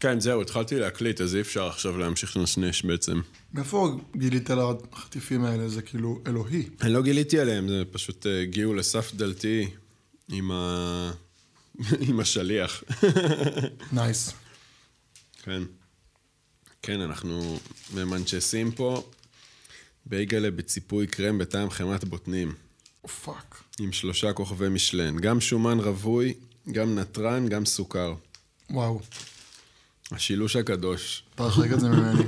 כן, זהו, התחלתי להקליט, אז אי אפשר עכשיו להמשיך לנשנש בעצם. מאיפה גילית על החטיפים האלה? זה כאילו אלוהי. אני לא גיליתי עליהם, זה פשוט אה, הגיעו לסף דלתי עם ה... עם השליח. nice. כן. כן, אנחנו ממנצ'סים פה בייגלה בציפוי קרם בטעם חמאת בוטנים, fuck. עם שלושה כוכבי מישלן. גם שומן רווי, גם נתרן, גם סוכר. וואו. השילוש הקדוש. תרחק את זה ממני.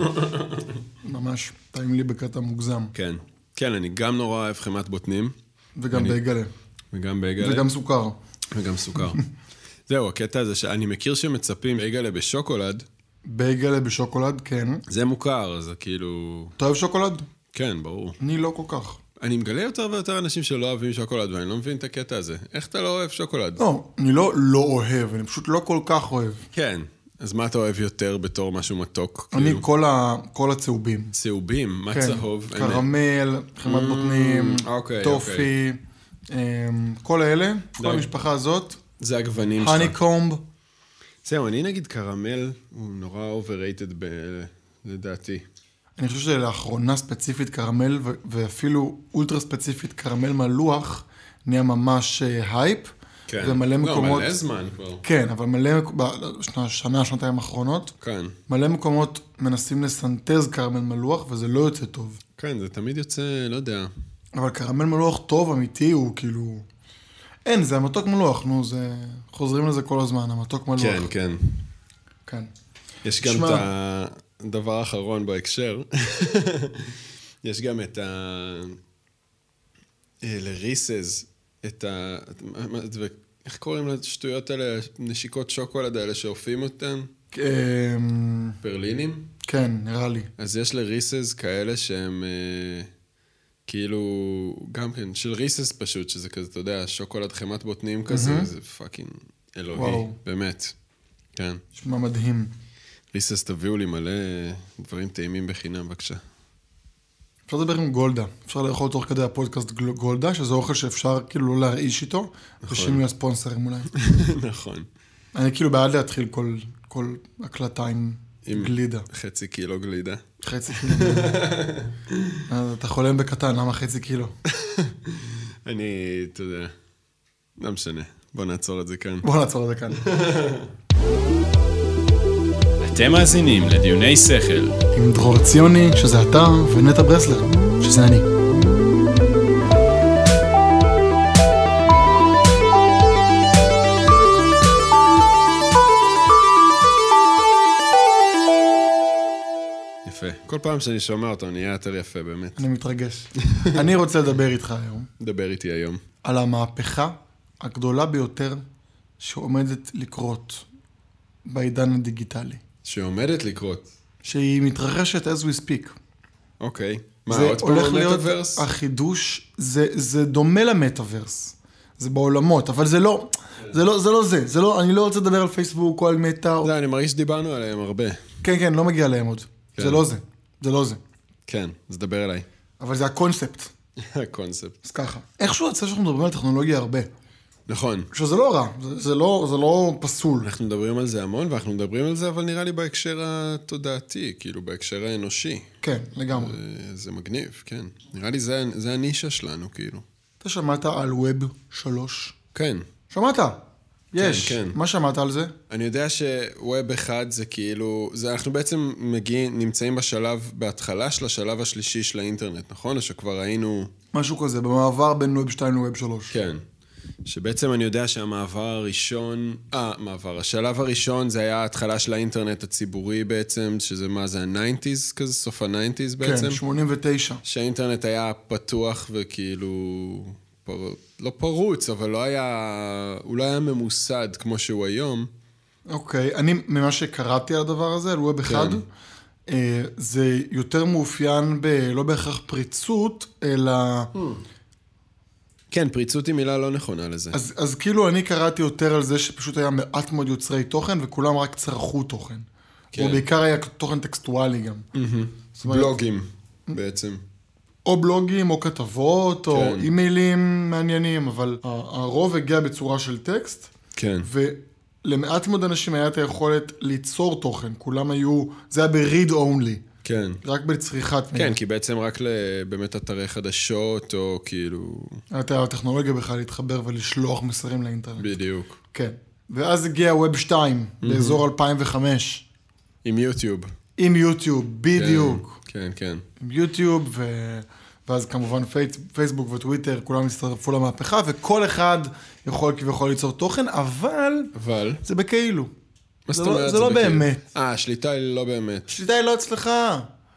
ממש, טעים לי בקטע מוגזם. כן. כן, אני גם נורא אוהב חמת בוטנים, וגם בייגלה. וגם בייגלה. וגם סוכר. וגם סוכר. זהו, הקטע הזה שאני מכיר שמצפים בייגלה בשוקולד, בייגלה בשוקולד, כן. זה מוכר, זה כאילו... אתה אוהב שוקולד? כן, ברור. אני לא כל כך. אני מגלה יותר ויותר אנשים שלא אוהבים שוקולד, ואני לא מבין את הקטע הזה. איך אתה לא אוהב שוקולד? לא, אני לא לא אוהב, אני פשוט לא כל כך אוהב. כן. אז מה אתה אוהב יותר בתור משהו מתוק? אני כאילו? כל ה- כל הצהובים. צהובים, מה כן, צהוב? קרמל, חמת בוטנים, אוקיי, טופי, אמ, כל האלה, כל. המשפחה הזאת, זה הגוונים שלך. האני קומב, זהו, אני נגיד קרמל, הוא נורא overrated ב... לדעתי. אני חושב שלאחרונה ספציפית קרמל, ואפילו אולטרה ספציפית קרמל מלוח, נהיה ממש אה, הייפ, כן. ומלא מקומות... לא, מלא זמן כבר. כן, אבל מלא, בשנה, שנתיים האחרונות, כן. מלא מקומות מנסים לסנטז קרמל מלוח, וזה לא יוצא טוב. כן, זה תמיד יוצא, לא יודע. אבל קרמל מלוח טוב, אמיתי, הוא כאילו... אין, זה המתוק מלוח, נו, זה... חוזרים לזה כל הזמן, המתוק מלוח. כן, כן. כן. יש גם שמע- את הדבר האחרון בהקשר. יש גם את ה... אה, ל Reese's, את ה... איך קוראים לשטויות האלה? נשיקות שוקולד האלה שאופים אותן? אמ, פרלינים? כן, נראה לי. אז יש ל Reese's כאלה שהם אה, כאילו, גם כן, של Reese's פשוט, שזה כזה, אתה יודע, שוקולד חמאת בוטנים כזה, זה fucking אלוהי. באמת. כן. נשמע מדהים. ריסס, תביאו לי מלא דברים טעימים בחינם, בבקשה. אפשר לדבר עם גולדה. אפשר לאכול תוך כדי הפודקאסט גולדה, שזה אוכל שאפשר כאילו לא להרעיש איתו, נכון. ושינוי הספונסרים אולי. נכון. אני כאילו בעד להתחיל כל, כל הקלטה עם, עם- גלידה. חצי קילו גלידה. חצי קילו. אז אתה חולם בקטן, למה חצי קילו? אני, אתה יודע, לא משנה. בוא נעצור את זה כאן. בוא נעצור את זה כאן. אתם מאזינים לדיוני שכל, עם דרור ציוני, שזה אתה, ונטע ברסלר, שזה אני. יפה. כל פעם שאני שומע אותו נהיה יותר יפה, באמת. אני מתרגש. אני רוצה לדבר איתך היום דבר איתי היום. על המהפכה הגדולה ביותר שעומדת לקרות בעידן הדיגיטלי. שעומדת לקרות. שהיא מתרחשת as we speak. אוקיי. מה, זה עוד פעם הולך להיות המטאוורס? החידוש, זה, זה דומה למטאוורס. זה בעולמות, אבל זה לא, זה לא זה. לא זה, זה לא, אני לא רוצה לדבר על פייסבוק או על מטא. או... זה, אני מרגיש שדיברנו עליהם הרבה. כן, כן, לא מגיע להם עוד. כן. זה לא זה. זה לא זה. כן, אז דבר אליי. אבל זה הקונספט. הקונספט. אז ככה. איכשהו יוצא שאנחנו מדברים על טכנולוגיה הרבה. נכון. שזה לא רע, זה, זה, לא, זה לא פסול. אנחנו מדברים על זה המון, ואנחנו מדברים על זה, אבל נראה לי בהקשר התודעתי, כאילו, בהקשר האנושי. כן, לגמרי. זה- זה מגניב, כן. נראה לי זה, זה הנישה שלנו, כאילו. אתה שמעת על ווב 3? כן. שמעת? יש. כן. מה שמעת על זה? אני יודע שווב אחד זה כאילו, זה אנחנו בעצם מגיעים, נמצאים בשלב, בהתחלה של השלב השלישי של האינטרנט, נכון? או שכבר היינו... משהו כזה, במעבר בין ווב 2 לווב 3. כן. שבעצם אני יודע שהמעבר הראשון, אה, מעבר, השלב הראשון זה היה ההתחלה של האינטרנט הציבורי בעצם, שזה מה זה ה-90's כזה, סוף ה-90's בעצם. כן, 89. שהאינטרנט היה פתוח וכאילו, פר... לא פרוץ, אבל לא היה, הוא לא היה ממוסד כמו שהוא היום. אוקיי, אני, ממה שקראתי על הדבר הזה, על ווב 1, אה, זה יותר מאופיין ב... לא בהכרח פריצות, אלא... כן, פריצות היא מילה לא נכונה לזה. אז, אז כאילו אני קראתי יותר על זה שפשוט היה מעט מאוד יוצרי תוכן, וכולם רק צרכו תוכן. כן. או בעיקר היה תוכן טקסטואלי גם. אומרת, בלוגים, בעצם. או בלוגים, או כתבות, או כן. אימיילים מעניינים, אבל הרוב הגיע בצורה של טקסט, כן. למעט מאוד אנשים היה את היכולת ליצור תוכן, כולם היו, זה היה ב-read only, כן. רק בצריכת. כן, כי בעצם רק לבאמת אתרי חדשות, או כאילו... הייתה הטכנולוגיה בכלל להתחבר ולשלוח מסרים לאינטרנט. בדיוק. כן. ואז הגיע ווב 2, באזור 2005, עם יוטיוב. עם יוטיוב, בדיוק. כן, כן. עם יוטיוב, ו... ואז כמובן פייס... פייסבוק וטוויטר, כולם הצטרפו למהפכה, וכל אחד יכול כביכול ליצור תוכן, אבל אבל... זה בכאילו. מה זה זאת לא- אומרת? זה לא? באמת. אה, השליטה היא לא באמת. השליטה היא לא אצלך.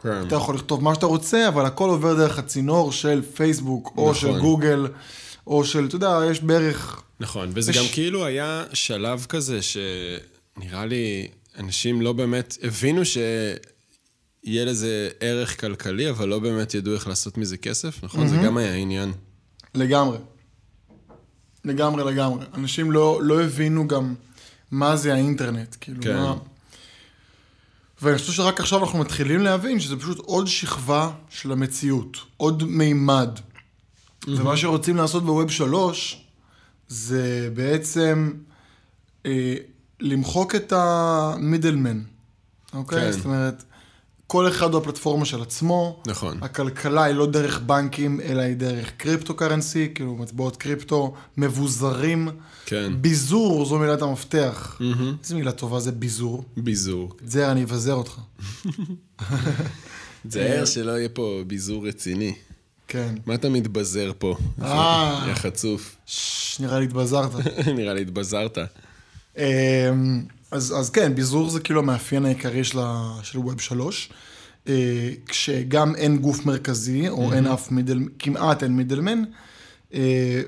כן. אתה יכול לכתוב מה שאתה רוצה, אבל הכל עובר דרך הצינור של פייסבוק, או נכון. של גוגל, או של, אתה יודע, יש בערך... נכון, וזה יש- גם כאילו היה שלב כזה שנראה לי אנשים לא באמת הבינו שיהיה לזה ערך כלכלי, אבל לא באמת ידעו איך לעשות מזה כסף, נכון? זה גם היה עניין. לגמרי. לגמרי, לגמרי. אנשים לא, לא הבינו גם מה זה האינטרנט, כאילו, כן. מה... ואני חושב שרק עכשיו אנחנו מתחילים להבין שזה פשוט עוד שכבה של המציאות, עוד מימד. ומה שרוצים לעשות בווב 3, זה בעצם אה, למחוק את המידלמן, אוקיי? כן. זאת אומרת, כל אחד הוא הפלטפורמה של עצמו. נכון. הכלכלה היא לא דרך בנקים, אלא היא דרך קריפטו קרנסי, כאילו מטבעות קריפטו מבוזרים. כן. ביזור זו מילת המפתח. איזה מילה טובה זה ביזור. ביזור. את זה אני אבזר אותך. תזהר שלא יהיה פה ביזור רציני. כן. מה אתה מתבזר פה? אה. יא חצוף. נראה לי התבזרת. נראה לי התבזרת. אז, אז כן, ביזור זה כאילו המאפיין העיקרי של, ה, של ווב 3, אה, כשגם אין גוף מרכזי, או אין אף מידל, כמעט אין מידלמן, אה,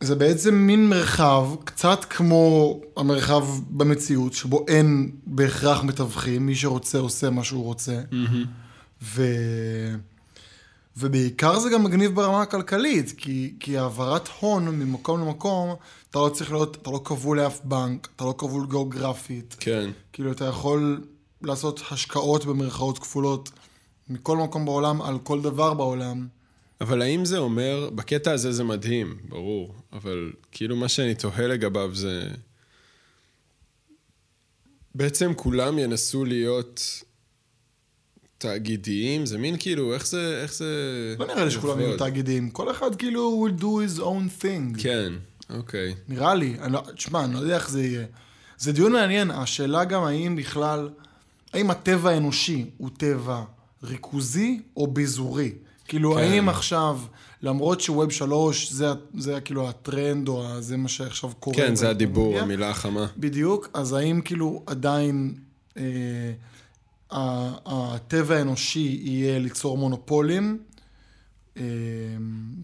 וזה בעצם מין מרחב, קצת כמו המרחב במציאות, שבו אין בהכרח מתווכים, מי שרוצה עושה מה שהוא רוצה. ו... ובעיקר זה גם מגניב ברמה הכלכלית, כי, כי העברת הון ממקום למקום, אתה לא צריך להיות, אתה לא כבול לאף בנק, אתה לא כבול גיאוגרפית. כן. כאילו, אתה יכול לעשות השקעות במרכאות כפולות מכל מקום בעולם, על כל דבר בעולם. אבל האם זה אומר, בקטע הזה זה מדהים, ברור, אבל כאילו מה שאני תוהה לגביו זה... בעצם כולם ינסו להיות תאגידיים, זה מין כאילו, איך זה... איך זה... לא נראה לי שכולם יהיו יעבוד? תאגידים, כל אחד כאילו will do his own thing. כן, אוקיי. נראה לי, אני לא, תשמע, אני לא יודע איך זה יהיה. זה דיון מעניין, השאלה גם האם בכלל, האם הטבע האנושי הוא טבע ריכוזי או ביזורי? כאילו, כן. האם עכשיו, למרות שווב שלוש, זה, זה כאילו הטרנד, או זה מה שעכשיו קורה. כן, זה הדיבור, המילה החמה. בדיוק, אז האם כאילו עדיין אה, הטבע האנושי יהיה ליצור מונופולים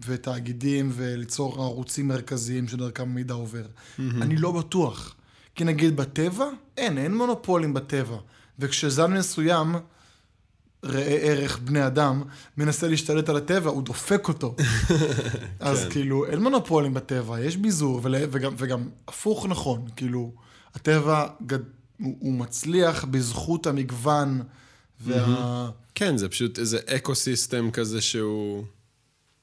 ותאגידים וליצור ערוצים מרכזיים שדרכם המידע עובר? אני לא בטוח. כי נגיד בטבע, אין, אין מונופולים בטבע. וכשזן מסוים, ראה ערך בני אדם, מנסה להשתלט על הטבע, הוא דופק אותו. אז כאילו, אין מונופולים בטבע, יש ביזור, ול- וגם, וגם הפוך נכון, כאילו, הטבע גד... הוא, הוא מצליח בזכות המגוון וה... כן, זה פשוט איזה אקו סיסטם כזה שהוא...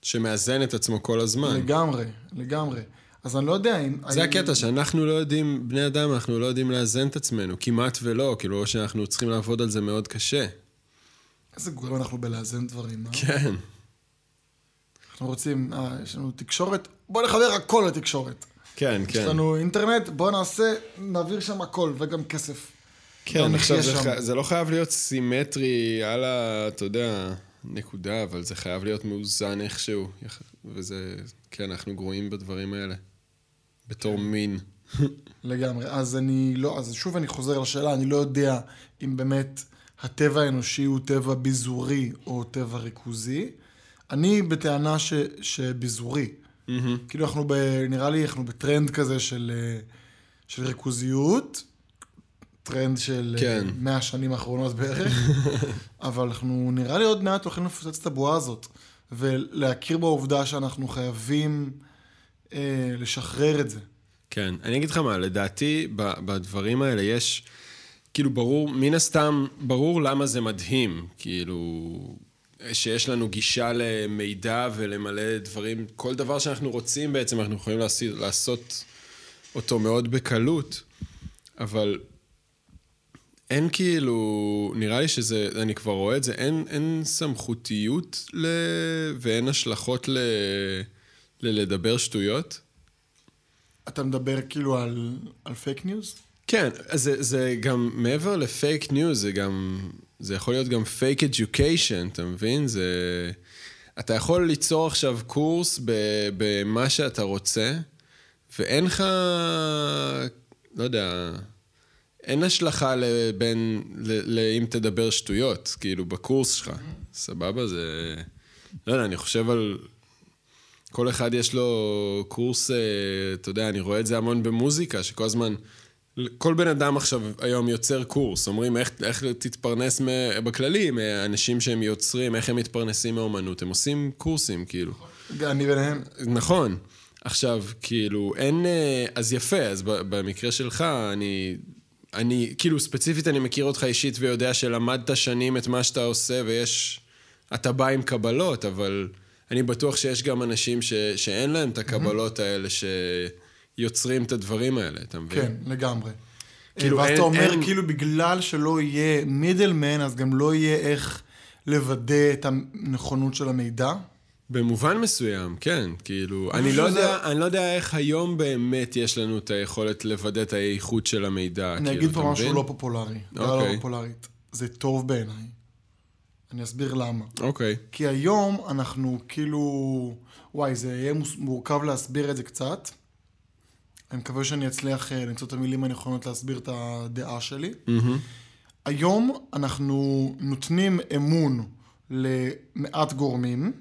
שמאזן את עצמו כל הזמן. לגמרי, לגמרי. אז אני לא יודע אם... זה האם- הקטע, שאנחנו לא יודעים, בני אדם, אנחנו לא יודעים לאזן את עצמנו, כמעט ולא, כאילו, או שאנחנו צריכים לעבוד על זה מאוד קשה. איזה גורם אנחנו בלאזן דברים, אה? כן. אנחנו רוצים, אה, יש לנו תקשורת, בוא נחבר הכל לתקשורת. כן, יש כן. לנו אינטרנט, בוא נעשה, נעביר שם הכל, וגם כסף. כן, גם עכשיו זה. ח... זה לא חייב להיות סימטרי על ה... אתה יודע, נקודה, אבל זה חייב להיות מאוזן איכשהו. וזה, כן, אנחנו גרועים בדברים האלה. בתור מין. לגמרי. אז אני לא, אז שוב אני חוזר לשאלה, אני לא יודע אם באמת הטבע האנושי הוא טבע ביזורי או טבע ריכוזי. אני בטענה ש, שביזורי. כאילו אנחנו, ב, נראה לי אנחנו בטרנד כזה של, אה, של ריכוזיות, טרנד של כן. כן. 100 שנים האחרונות בערך, אבל אנחנו נראה לי עוד מעט הולכים לפוצץ את הבועה הזאת, ולהכיר בעובדה שאנחנו חייבים אה, לשחרר את זה. כן, אני אגיד לך מה, לדעתי, בדברים האלה יש, כאילו, ברור, מן הסתם, ברור למה זה מדהים, כאילו, שיש לנו גישה למידע ולמלא דברים, כל דבר שאנחנו רוצים בעצם, אנחנו יכולים לעשות, לעשות אותו מאוד בקלות, אבל אין כאילו, נראה לי שזה, אני כבר רואה את זה, אין, אין סמכותיות ל... ואין השלכות ל... ללדבר שטויות. אתה מדבר כאילו על, על fake news? כן, זה, זה גם מעבר ל fake news, זה גם, זה יכול להיות גם fake education, אתה מבין? זה... אתה יכול ליצור עכשיו קורס במה שאתה רוצה, ואין לך, לא יודע, אין השלכה לבין, לאם תדבר שטויות, כאילו, בקורס שלך. סבבה? זה... לא יודע, אני חושב על... כל אחד יש לו קורס, אה, אתה יודע, אני רואה את זה המון במוזיקה, שכל הזמן... כל בן אדם עכשיו היום יוצר קורס, אומרים איך, איך תתפרנס בכללי, מאנשים שהם יוצרים, איך הם מתפרנסים מאומנות. הם עושים קורסים, כאילו. אני ביניהם. נכון. עכשיו, כאילו, אין... אה, אז יפה, אז במקרה שלך, אני... אני, כאילו, ספציפית אני מכיר אותך אישית ויודע שלמדת שנים את מה שאתה עושה, ויש... אתה בא עם קבלות, אבל אני בטוח שיש גם אנשים ש, שאין להם את הקבלות האלה, ש... יוצרים את הדברים האלה, אתה מבין? כן, לגמרי. כאילו, ואז אין, אתה אומר, אין... כאילו, בגלל שלא יהיה מידלמן, אז גם לא יהיה איך לוודא את הנכונות של המידע? במובן מסוים, כן. כאילו, אני לא, שזה... יודע, אני לא יודע איך היום באמת יש לנו את היכולת לוודא את האיכות של המידע. אני כאילו, אגיד פה משהו לא פופולרי. לא אוקיי. לא פופולרית. זה טוב בעיניי. אני אסביר למה. אוקיי. כי היום אנחנו כאילו... וואי, זה יהיה מורכב להסביר את זה קצת. אני מקווה שאני אצליח אה, למצוא את המילים הנכונות להסביר את הדעה שלי. Mm-hmm. היום אנחנו נותנים אמון למעט גורמים,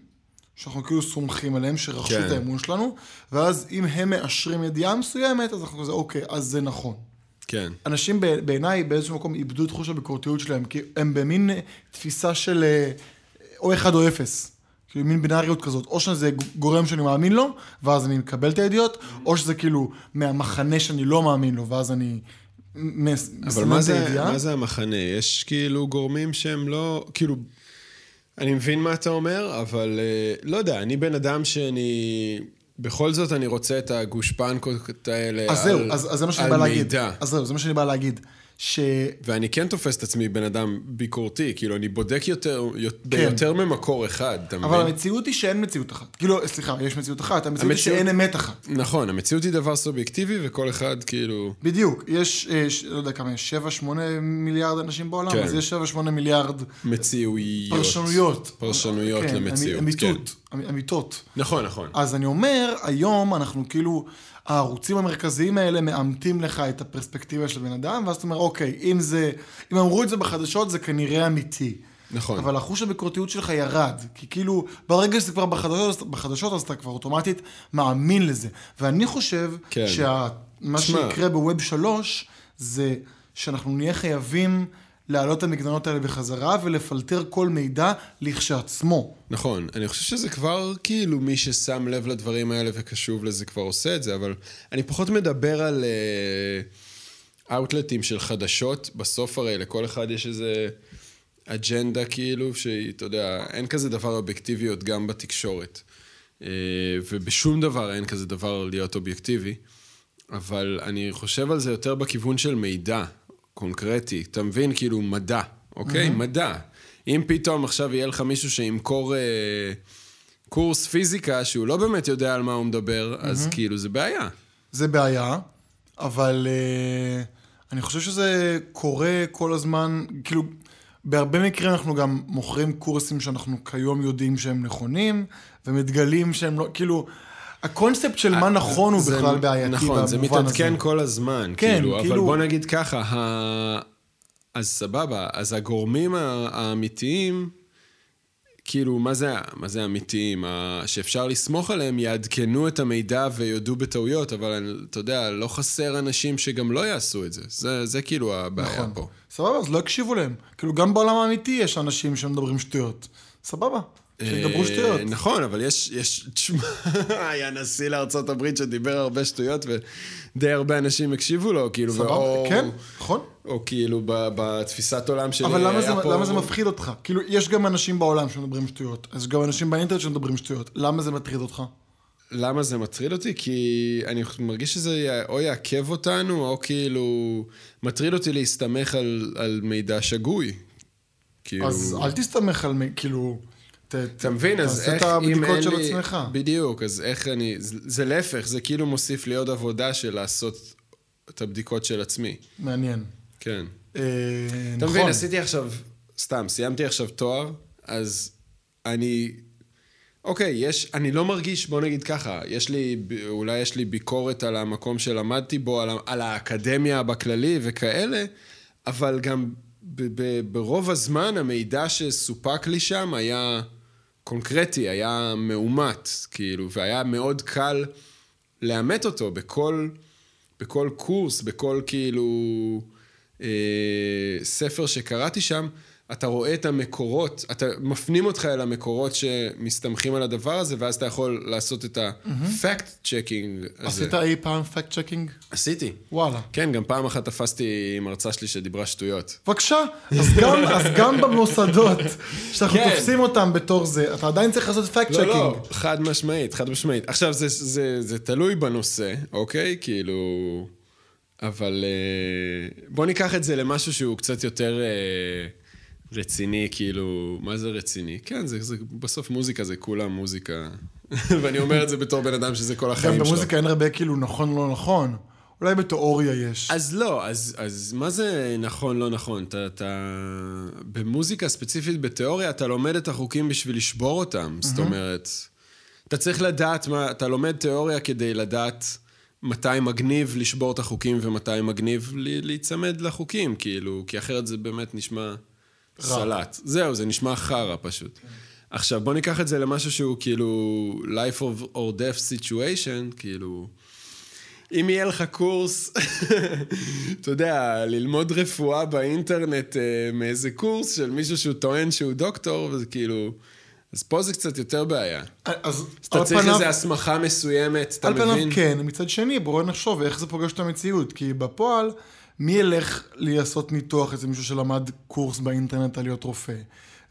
שאנחנו כאילו סומכים עליהם, שרכשו כן. את האמון שלנו, ואז אם הם מאשרים ידיעה מסוימת, אז אנחנו כזה, אוקיי, אז זה נכון. כן. אנשים בעיניי באיזשהו מקום איבדו את חוש הביקורתיות שלהם, כי הם במין תפיסה של אה, או אחד או אפס. כאילו מין בינאריות כזאת, או שזה גורם שאני מאמין לו, ואז אני מקבל את הידיעות, או שזה כאילו מהמחנה שאני לא מאמין לו, ואז אני מסמן את הידיעה. אבל מה זה המחנה? יש כאילו גורמים שהם לא, כאילו, אני מבין מה אתה אומר, אבל אה, לא יודע, אני בן אדם שאני... בכל זאת אני רוצה את הגושפנקות האלה אז על, זהו, אז, אז זה מה שאני בא להגיד. אז זהו, זה מה שאני בא להגיד. ש... ואני כן תופס את עצמי בן אדם ביקורתי, כאילו, אני בודק יותר, כן. ביותר ממקור אחד, אתה מבין? אבל המציאות היא שאין מציאות אחת. כאילו, סליחה, יש מציאות אחת, המציאות היא שאין אמת אחת. נכון, המציאות היא דבר סובייקטיבי, וכל אחד, כאילו... בדיוק, יש, יש לא יודע כמה, יש 7-8 מיליארד אנשים בעולם, כן. אז יש 7-8 מיליארד... מציאויות. פרשנויות. פרשנויות כן, למציאות, אמיתות, כן. אמיתות. נכון, נכון. אז אני אומר, היום אנחנו כאילו... הערוצים המרכזיים האלה מאמתים לך את הפרספקטיבה של בן אדם, ואז אתה אומר, אוקיי, אם זה, אם אמרו את זה בחדשות, זה כנראה אמיתי. נכון. אבל החוש הביקורתיות שלך ירד, כי כאילו, ברגע שזה כבר בחדשות, בחדשות אז אתה כבר אוטומטית מאמין לזה. ואני חושב כן. שמה שיקרה בווב שלוש, זה שאנחנו נהיה חייבים להעלות את המגננות האלה בחזרה ולפלטר כל מידע לכשעצמו. נכון, אני חושב שזה כבר כאילו מי ששם לב לדברים האלה וקשוב לזה כבר עושה את זה, אבל אני פחות מדבר על אאוטלטים uh, של חדשות. בסוף הרי לכל אחד יש איזה אג'נדה כאילו, שאתה יודע, אין כזה דבר אובייקטיביות גם בתקשורת. Uh, ובשום דבר אין כזה דבר להיות אובייקטיבי. אבל אני חושב על זה יותר בכיוון של מידע. קונקרטי, אתה מבין? כאילו מדע, אוקיי? Mm-hmm. מדע. אם פתאום עכשיו יהיה לך מישהו שימכור אה, קורס פיזיקה שהוא לא באמת יודע על מה הוא מדבר, mm-hmm. אז כאילו זה בעיה. זה בעיה, אבל אה, אני חושב שזה קורה כל הזמן, כאילו, בהרבה מקרים אנחנו גם מוכרים קורסים שאנחנו כיום יודעים שהם נכונים, ומתגלים שהם לא, כאילו... הקונספט של מה נכון הוא בכלל בעייתי נכון, במובן הזה. נכון, זה מתעדכן כל הזמן, כן, כאילו, כאילו... אבל בוא נגיד ככה, ה... אז סבבה, אז הגורמים האמיתיים, כאילו, מה זה, מה זה אמיתיים? שאפשר לסמוך עליהם, יעדכנו את המידע ויודו בטעויות, אבל אתה יודע, לא חסר אנשים שגם לא יעשו את זה. זה, זה כאילו הבעיה נכון. פה. סבבה, אז לא הקשיבו להם. כאילו, גם בעולם האמיתי יש אנשים שמדברים שטויות. סבבה. שידברו אה, שטויות. נכון, אבל יש, יש, תשמע, היה נשיא לארצות הברית שדיבר הרבה שטויות, ודי הרבה אנשים הקשיבו לו, כאילו, סבבה, כן, נכון. או כאילו בתפיסת עולם שלי אבל למה זה, פה... למה זה מפחיד אותך? כאילו, יש גם אנשים בעולם שמדברים שטויות, אז גם אנשים באינטרנט שמדברים שטויות. למה זה מטריד אותך? למה זה מטריד אותי? כי אני מרגיש שזה או יעכב אותנו, או כאילו... מטריד אותי להסתמך על, על מידע שגוי. כאילו... אז אל תסתמך על, כאילו... אתה מבין? אז תעשה איך, את אם אין הבדיקות של לי... עצמך. בדיוק, אז איך אני... זה, להפך, זה כאילו מוסיף לי עוד עבודה של לעשות את הבדיקות של עצמי. מעניין. כן. אה, אתה נכון. מבין, עשיתי עכשיו, סתם, סיימתי עכשיו תואר, אז אני... אוקיי, יש, אני לא מרגיש, בוא נגיד ככה, יש לי, אולי יש לי ביקורת על המקום שלמדתי בו, על, על האקדמיה בכללי וכאלה, אבל גם ב, ב, ברוב הזמן המידע שסופק לי שם היה קונקרטי, היה מאומת, כאילו, והיה מאוד קל לאמת אותו בכל, בכל קורס, בכל כאילו אה, ספר שקראתי שם, אתה רואה את המקורות, אתה מפנים אותך אל המקורות שמסתמכים על הדבר הזה, ואז אתה יכול לעשות את ה-fact checking הזה. עשית אי פעם fact checking? עשיתי. וואלה. כן, גם פעם אחת תפסתי מרצה שלי שדיברה שטויות. בבקשה, אז גם, אז גם במוסדות, שאנחנו כן. תופסים אותם בתור זה, אתה עדיין צריך לעשות fact לא, checking. לא, חד משמעית, חד משמעית. עכשיו, זה, זה, זה תלוי בנושא, אוקיי? כאילו... אבל אה, בוא ניקח את זה למשהו שהוא קצת יותר אה, רציני, כאילו... מה זה רציני? כן, זה, זה, בסוף מוזיקה זה כולה מוזיקה. ואני אומר את זה בתור בן אדם שזה כל גם החיים שלו. במוזיקה אין הרבה כאילו נכון לא נכון. אולי בתיאוריה יש. אז לא, אז, אז מה זה נכון, לא נכון? אתה, אתה... במוזיקה ספציפית, בתיאוריה, אתה לומד את החוקים בשביל לשבור אותם. זאת אומרת, אתה צריך לדעת מה... אתה לומד תיאוריה כדי לדעת מתי מגניב לשבור את החוקים ומתי מגניב להיצמד לחוקים, כאילו, כי אחרת זה באמת נשמע סלט. זהו, זה נשמע חרא פשוט. עכשיו, בוא ניקח את זה למשהו שהוא כאילו life of or death situation, כאילו... אם יהיה לך קורס, אתה יודע, ללמוד רפואה באינטרנט אה, מאיזה קורס של מישהו שהוא טוען שהוא דוקטור, וזה כאילו... אז פה זה קצת יותר בעיה. אז אז אתה על צריך פניו- איזו הסמכה מסוימת, אתה על פניו מבין? כן, מצד שני, בואו נחשוב איך זה פוגש את המציאות. כי בפועל, מי ילך לעשות ניתוח אצל מישהו שלמד קורס באינטרנט על להיות רופא?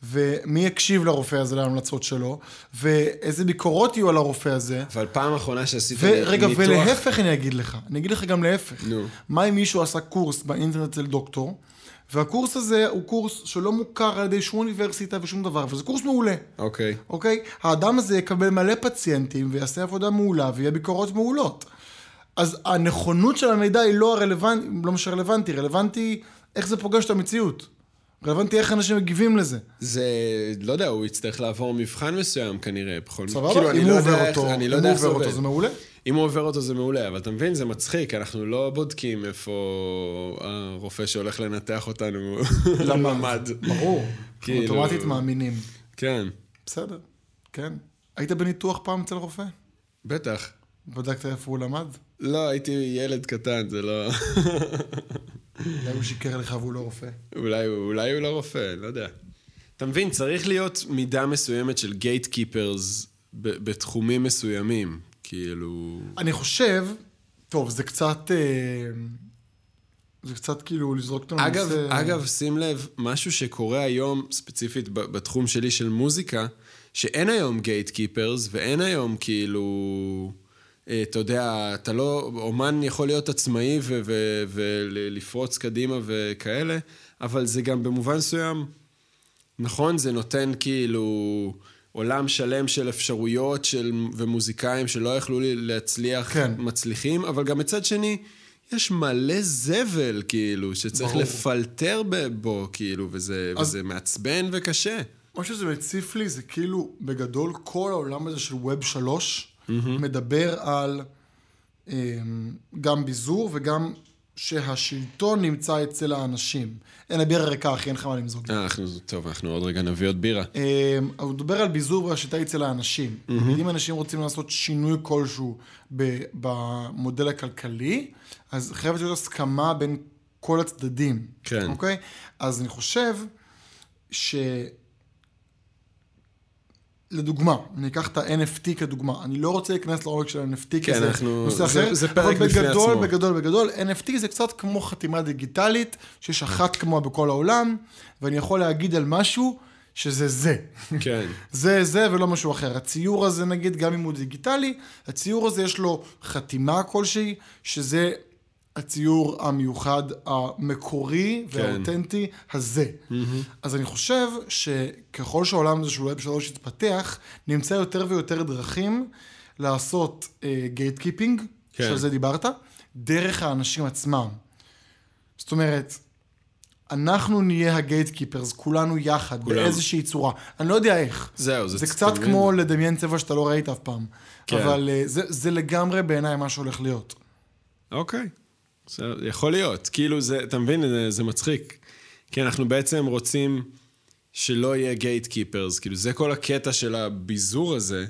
ומי יקשיב לרופא הזה להמלצות שלו? ואיזה ביקורות יהיו על הרופא הזה? אבל פעם אחרונה שעשית ניתוח... ולהפך אני אגיד לך, אני אגיד לך גם להפך. נו. מה אם מישהו עשה קורס באינטרנט אצל דוקטור, והקורס הזה הוא קורס שלא מוכר על ידי שום אוניברסיטה ושום דבר, וזה קורס מעולה. אוקיי. אוקיי? האדם הזה יקבל מלא פציינטים ויעשה עבודה מעולה ויהיה ביקורות מעולות. אז הנכונות של המידע היא לא הרלוונטי, לא מה שרלוונטי, רלוונטי איך זה פוגש את המציאות. רלוונטי איך אנשים מגיבים לזה. זה, לא יודע, הוא יצטרך לעבור מבחן מסוים כנראה, בכל מקרה. סבבה? כאילו, אם לא הוא יודע עובר אותו, אני אם לא הוא יודע איך זה עובר אותו. זה מעולה. אם הוא עובר אותו זה מעולה, אבל אתה מבין, זה מצחיק, אנחנו לא בודקים איפה הרופא שהולך לנתח אותנו למד. ברור. כאילו- אוטומטית מאמינים. כן, בסדר, כן. היית בניתוח פעם אצל רופא? בטח. בדקת איפה הוא למד? לא, הייתי ילד קטן, זה לא... אולי הוא שיקר לך והוא לא רופא. אולי, אולי הוא לא רופא, לא יודע. אתה מבין, צריך להיות מידה מסוימת של גייט קיפרס בתחומים מסוימים. כאילו... אני חושב, טוב, זה קצת... אה, זה קצת כאילו לזרוק אותנו אגב, לנושא- אגב, שים לב, משהו שקורה היום, ספציפית בתחום שלי של מוזיקה, שאין היום גייט קיפרס, ואין היום כאילו... אה, אתה יודע, אתה לא... אומן יכול להיות עצמאי ולפרוץ קדימה וכאלה, אבל זה גם במובן מסוים, נכון, זה נותן כאילו עולם שלם של אפשרויות של, ומוזיקאים שלא יכלו להצליח, כן. מצליחים, אבל גם מצד שני, יש מלא זבל, כאילו, שצריך ברור. לפלטר בו, כאילו, וזה, אז- וזה מעצבן וקשה. מה שזה מציף לי זה כאילו, בגדול, כל העולם הזה של ווב שלוש מדבר על אמ, גם ביזור וגם שהשלטון נמצא אצל האנשים. אין הבירה ריקה, אחי, אין לך מה למזוג. אה, אנחנו, טוב, אנחנו עוד רגע נביא עוד בירה. אמ, הוא מדבר על ביזור והשיטה אצל האנשים. אם אנשים רוצים לעשות שינוי כלשהו ב- במודל הכלכלי, אז חייבת להיות הסכמה בין כל הצדדים. כן. אוקיי? אז אני חושב ש... לדוגמה, אני אקח את ה-NFT כדוגמה, אני לא רוצה להיכנס לעומק של ה-NFT, כן, זה אנחנו- נושא זה- אחר, זה פרק אבל בגדול, עצמו. בגדול, בגדול, NFT זה קצת כמו חתימה דיגיטלית, שיש אחת כמוה בכל העולם, ואני יכול להגיד על משהו שזה זה. כן. זה זה ולא משהו אחר. הציור הזה, נגיד, גם אם הוא דיגיטלי, הציור הזה יש לו חתימה כלשהי, שזה הציור המיוחד, המקורי כן. והאותנטי הזה. אז אני חושב שככל שהעולם הזה של Web 3 יתפתח, נמצא יותר ויותר דרכים לעשות gatekeeping, כן. שעל זה דיברת, דרך האנשים עצמם. זאת אומרת, אנחנו נהיה ה gatekeepers, כולנו יחד, כולם. באיזושהי צורה. אני לא יודע איך. זהו, זה זה קצת תמיד- כמו לדמיין צבע שאתה לא ראית אף פעם. כן. אבל אה, זה, זה לגמרי בעיניי מה שהולך להיות. אוקיי. בסדר, יכול להיות. כאילו, זה, אתה מבין, זה, זה מצחיק. כי אנחנו בעצם רוצים שלא יהיה גייט קיפרס. כאילו, זה כל הקטע של הביזור הזה.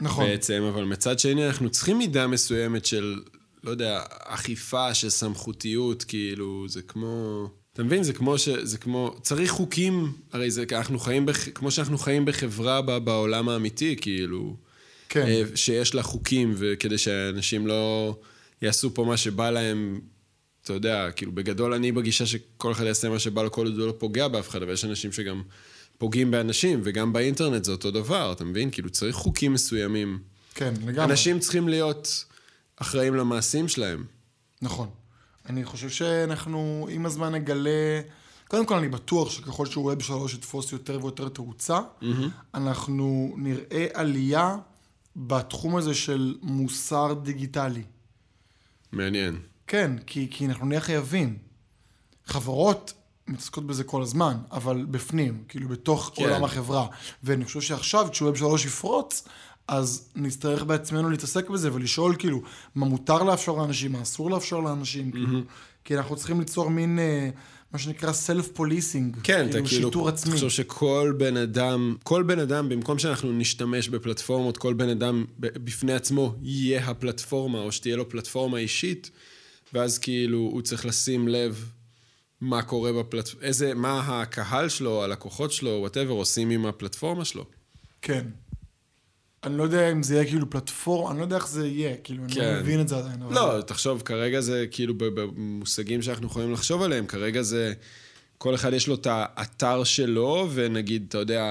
נכון. בעצם, אבל מצד שני, אנחנו צריכים מידה מסוימת של, לא יודע, אכיפה, של סמכותיות, כאילו, זה כמו... אתה מבין? זה כמו ש... זה כמו... צריך חוקים, הרי זה... אנחנו חיים, בח... כמו שאנחנו חיים בחברה ב... בעולם האמיתי, כאילו... כן. אה, שיש לה חוקים, וכדי שאנשים לא יעשו פה מה שבא להם, אתה יודע, כאילו, בגדול אני בגישה שכל אחד יעשה מה שבא לו, כל עוד הוא לא פוגע באף אחד, אבל יש אנשים שגם פוגעים באנשים, וגם באינטרנט זה אותו דבר, אתה מבין? כאילו, צריך חוקים מסוימים. כן, לגמרי. אנשים צריכים להיות אחראים למעשים שלהם. נכון. אני חושב שאנחנו עם הזמן נגלה... קודם כל, אני בטוח שככל שווב 3 יתפוס יותר ויותר תאוצה, אנחנו נראה עלייה בתחום הזה של מוסר דיגיטלי. מעניין. כן, כי, כי אנחנו נהיה חייבים. חברות מתעסקות בזה כל הזמן, אבל בפנים, כאילו בתוך כן. עולם החברה. ואני חושב שעכשיו, כשווב 3 יפרוץ, אז נצטרך בעצמנו להתעסק בזה ולשאול כאילו, מה מותר לאפשר לאנשים, מה אסור לאפשר לאנשים, כאילו, כי אנחנו צריכים ליצור מין, אה, מה שנקרא self policing. כן, אתה כאילו, שיטור עצמי. תחשוב שכל בן אדם, כל בן אדם, במקום שאנחנו נשתמש בפלטפורמות, כל בן אדם בפני עצמו יהיה הפלטפורמה, או שתהיה לו פלטפורמה אישית, ואז כאילו הוא צריך לשים לב מה קורה בפלטפורמה, איזה, מה הקהל שלו, הלקוחות שלו, whatever, עושים עם הפלטפורמה שלו. כן. אני לא יודע אם זה יהיה כאילו פלטפורמה, אני לא יודע איך זה יהיה, כאילו, אני כן. לא מבין את זה עדיין. אבל- לא, תחשוב, כרגע זה כאילו במושגים שאנחנו יכולים לחשוב עליהם, כרגע זה, כל אחד יש לו את האתר שלו, ונגיד, אתה יודע...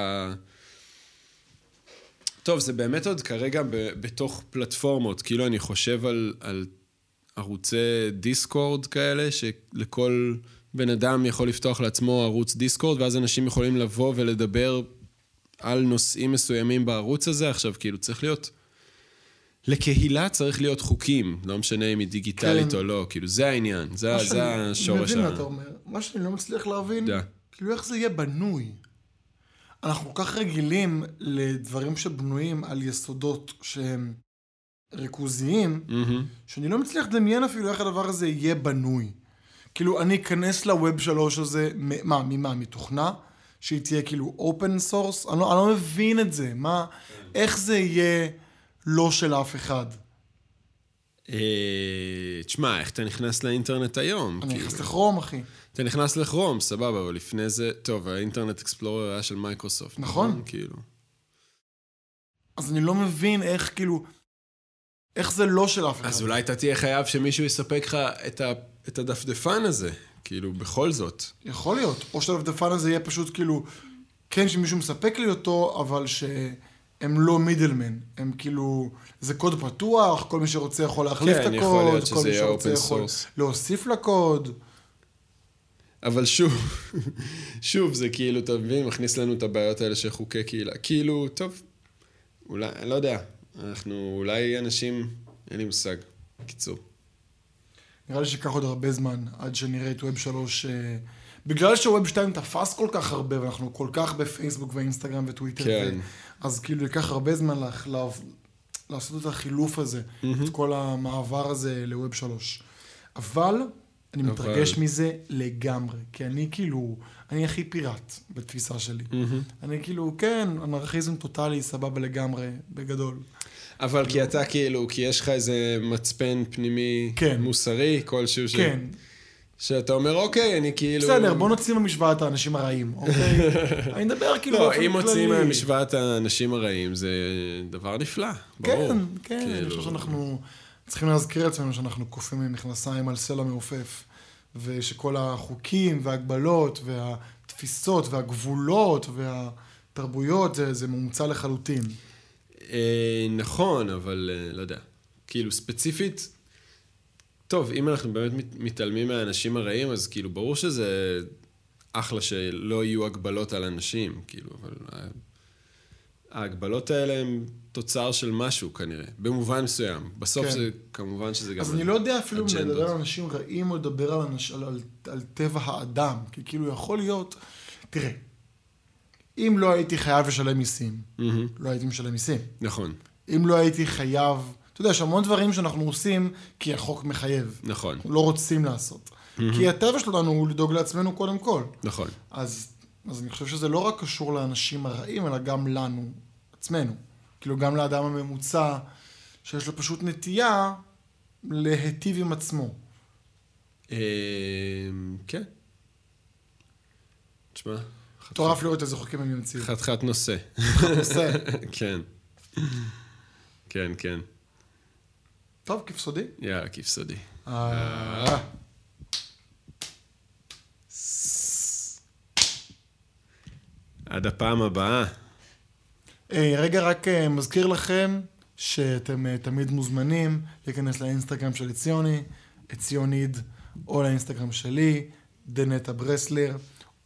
טוב, זה באמת עוד כרגע ב- בתוך פלטפורמות, כאילו אני חושב על, על ערוצי דיסקורד כאלה, שלכל בן אדם יכול לפתוח לעצמו ערוץ דיסקורד, ואז אנשים יכולים לבוא ולדבר על נושאים מסוימים בערוץ הזה. עכשיו, כאילו, צריך להיות... לקהילה צריך להיות חוקים, לא משנה אם היא דיגיטלית כן. או לא, כאילו, זה העניין, זה, זה שאני- השורש ה... מה אתה אומר. מה שאני לא מצליח להבין, יודע. כאילו איך זה יהיה בנוי. אנחנו כל כך רגילים לדברים שבנויים על יסודות שהם ריכוזיים, מהמם. שאני לא מצליח לדמיין אפילו איך הדבר הזה יהיה בנוי. כאילו, אני אכנס ל Web שלוש הזה, מה, ממה, מתוכנה? שהיא תהיה כאילו open source? אני לא, אני לא מבין את זה. מה, איך זה יהיה לא של אף אחד? אה, תשמע, איך אתה נכנס לאינטרנט היום? אני כאילו? נכנס לכרום, אחי. אתה נכנס לכרום, סבבה, אבל לפני זה, טוב, האינטרנט אקספלורר היה של מייקרוסופט. נכון. כאילו. אז אני לא מבין איך, כאילו, איך זה לא של אף אחד. אז אולי אתה תהיה חייב שמישהו יספק לך את, ה, את הדפדפן הזה, כאילו, בכל זאת. יכול להיות. או שהדפדפן הזה יהיה פשוט כאילו, כן שמישהו מספק לי אותו, אבל שהם לא מידלמן. הם כאילו, זה קוד פתוח, כל מי שרוצה יכול להחליף כן, את הקוד, כל מי שרוצה יכול source. להוסיף לקוד. אבל שוב, שוב, זה כאילו, אתה מבין, מכניס לנו את הבעיות האלה של חוקי קהילה. כאילו, טוב, אולי, אני לא יודע, אנחנו, אולי אנשים, אין לי מושג. קיצור. נראה לי שייקח עוד הרבה זמן עד שנראה את ווב 3. אה, בגלל שווב 2 תפס כל כך הרבה, ואנחנו כל כך בפייסבוק ואינסטגרם וטוויטר, כן. ו... אז כאילו ייקח הרבה זמן לה... לה... לעשות את החילוף הזה, את כל המעבר הזה לווב 3. אבל אני אבל- מתרגש מזה לגמרי, כי אני כאילו, אני הכי פיראט בתפיסה שלי. אני כאילו, כן, אנרכיזם טוטאלי, סבבה לגמרי, בגדול. אבל כי אתה כאילו, כי יש לך איזה מצפן פנימי כן. מוסרי כלשהו, ש... כן, שאתה אומר, אוקיי, אני כאילו... בסדר, בוא נוציא ממשוואה את האנשים הרעים, אוקיי? אני מדבר כאילו לא, באופן כללי. אם מוציאים מהמשוואת האנשים הרעים, זה דבר נפלא, ברור. כן, כן, אני כאילו- חושב שאנחנו צריכים להזכיר לעצמנו שאנחנו כופים עם מכנסיים על סלע מעופף, ושכל החוקים וההגבלות והתפיסות והגבולות תרבויות, זה, זה מומצא לחלוטין. אה, נכון, אבל אה, לא יודע. כאילו, ספציפית, טוב, אם אנחנו באמת מת- מתעלמים מהאנשים הרעים, אז כאילו, ברור שזה אחלה שלא יהיו הגבלות על אנשים, כאילו, אבל ה- ההגבלות האלה הן תוצר של משהו כנראה, במובן מסוים. בסוף כן. זה, כמובן שזה גם... אז אני לא יודע אפילו אם. לדבר על אנשים רעים או לדבר על, אנש, על, על, על טבע האדם. כי כאילו יכול להיות, תראה, אם לא הייתי חייב לשלם מיסים, מהמם, לא הייתי משלם מיסים. נכון, אם לא הייתי חייב, אתה יודע, יש המון דברים שאנחנו עושים כי החוק מחייב. נכון, אנחנו לא רוצים לעשות. כי הטבע שלנו הוא לדאוג לעצמנו קודם כל. נכון. אז, אז אני חושב שזה לא רק קשור לאנשים הרעים, אלא גם לנו, עצמנו. כאילו, גם לאדם הממוצע, שיש לו פשוט נטייה להיטיב עם עצמו. אה, כן. תשמע, מטורף לראות איזה חוקים הם ימציאו. חתיכת נושא. נושא. כן. כן, כן. טוב, כיף סודי. יאללה, כיף סודי. עד הפעם הבאה. אה, רגע, רק אה, מזכיר לכם שאתם אה, תמיד מוזמנים להיכנס לאינסטגרם של עציוני, עציוניד, או לאינסטגרם שלי, דנטה ברסלר.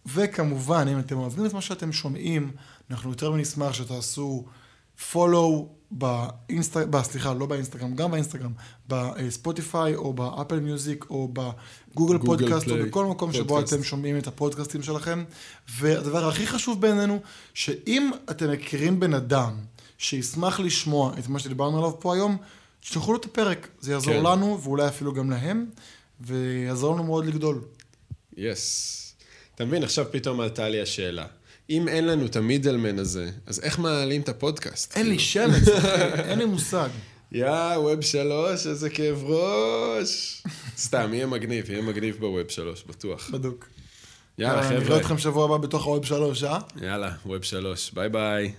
וכמובן, אם אתם אוהבים את מה שאתם שומעים, אנחנו יותר מנשמח שתעשו follow באינסטגרם, סליחה, לא באינסטגרם, גם באינסטגרם, בספוטיפיי, או באפל מיוזיק, או בגוגל גוגל פודקאסט, או בכל מקום שבו. אתם שומעים את הפודקאסטים שלכם. והדבר הכי חשוב בעינינו, שאם אתם מכירים בן אדם שישמח לשמוע את מה שדיברנו עליו פה היום, תשלחו לו את הפרק. זה יעזור כן. לנו, ואולי אפילו גם להם, ויעזור לנו מאוד לגדול. Yes. אתה מבין, עכשיו פתאום עלתה לי השאלה. אם אין לנו את ה middleman הזה, אז איך מעלים את הפודקאסט? אין לי כאילו? שמץ, אין לי מושג. יא, Web שלוש, איזה כאב ראש. סתם, יהיה מגניב, יהיה מגניב ב Web שלוש, בטוח. בדוק. יאללה, נראה חבר'ה. אתכם שבוע הבא בתוך ה Web שלוש, אה? יאללה, Web שלוש. ביי ביי.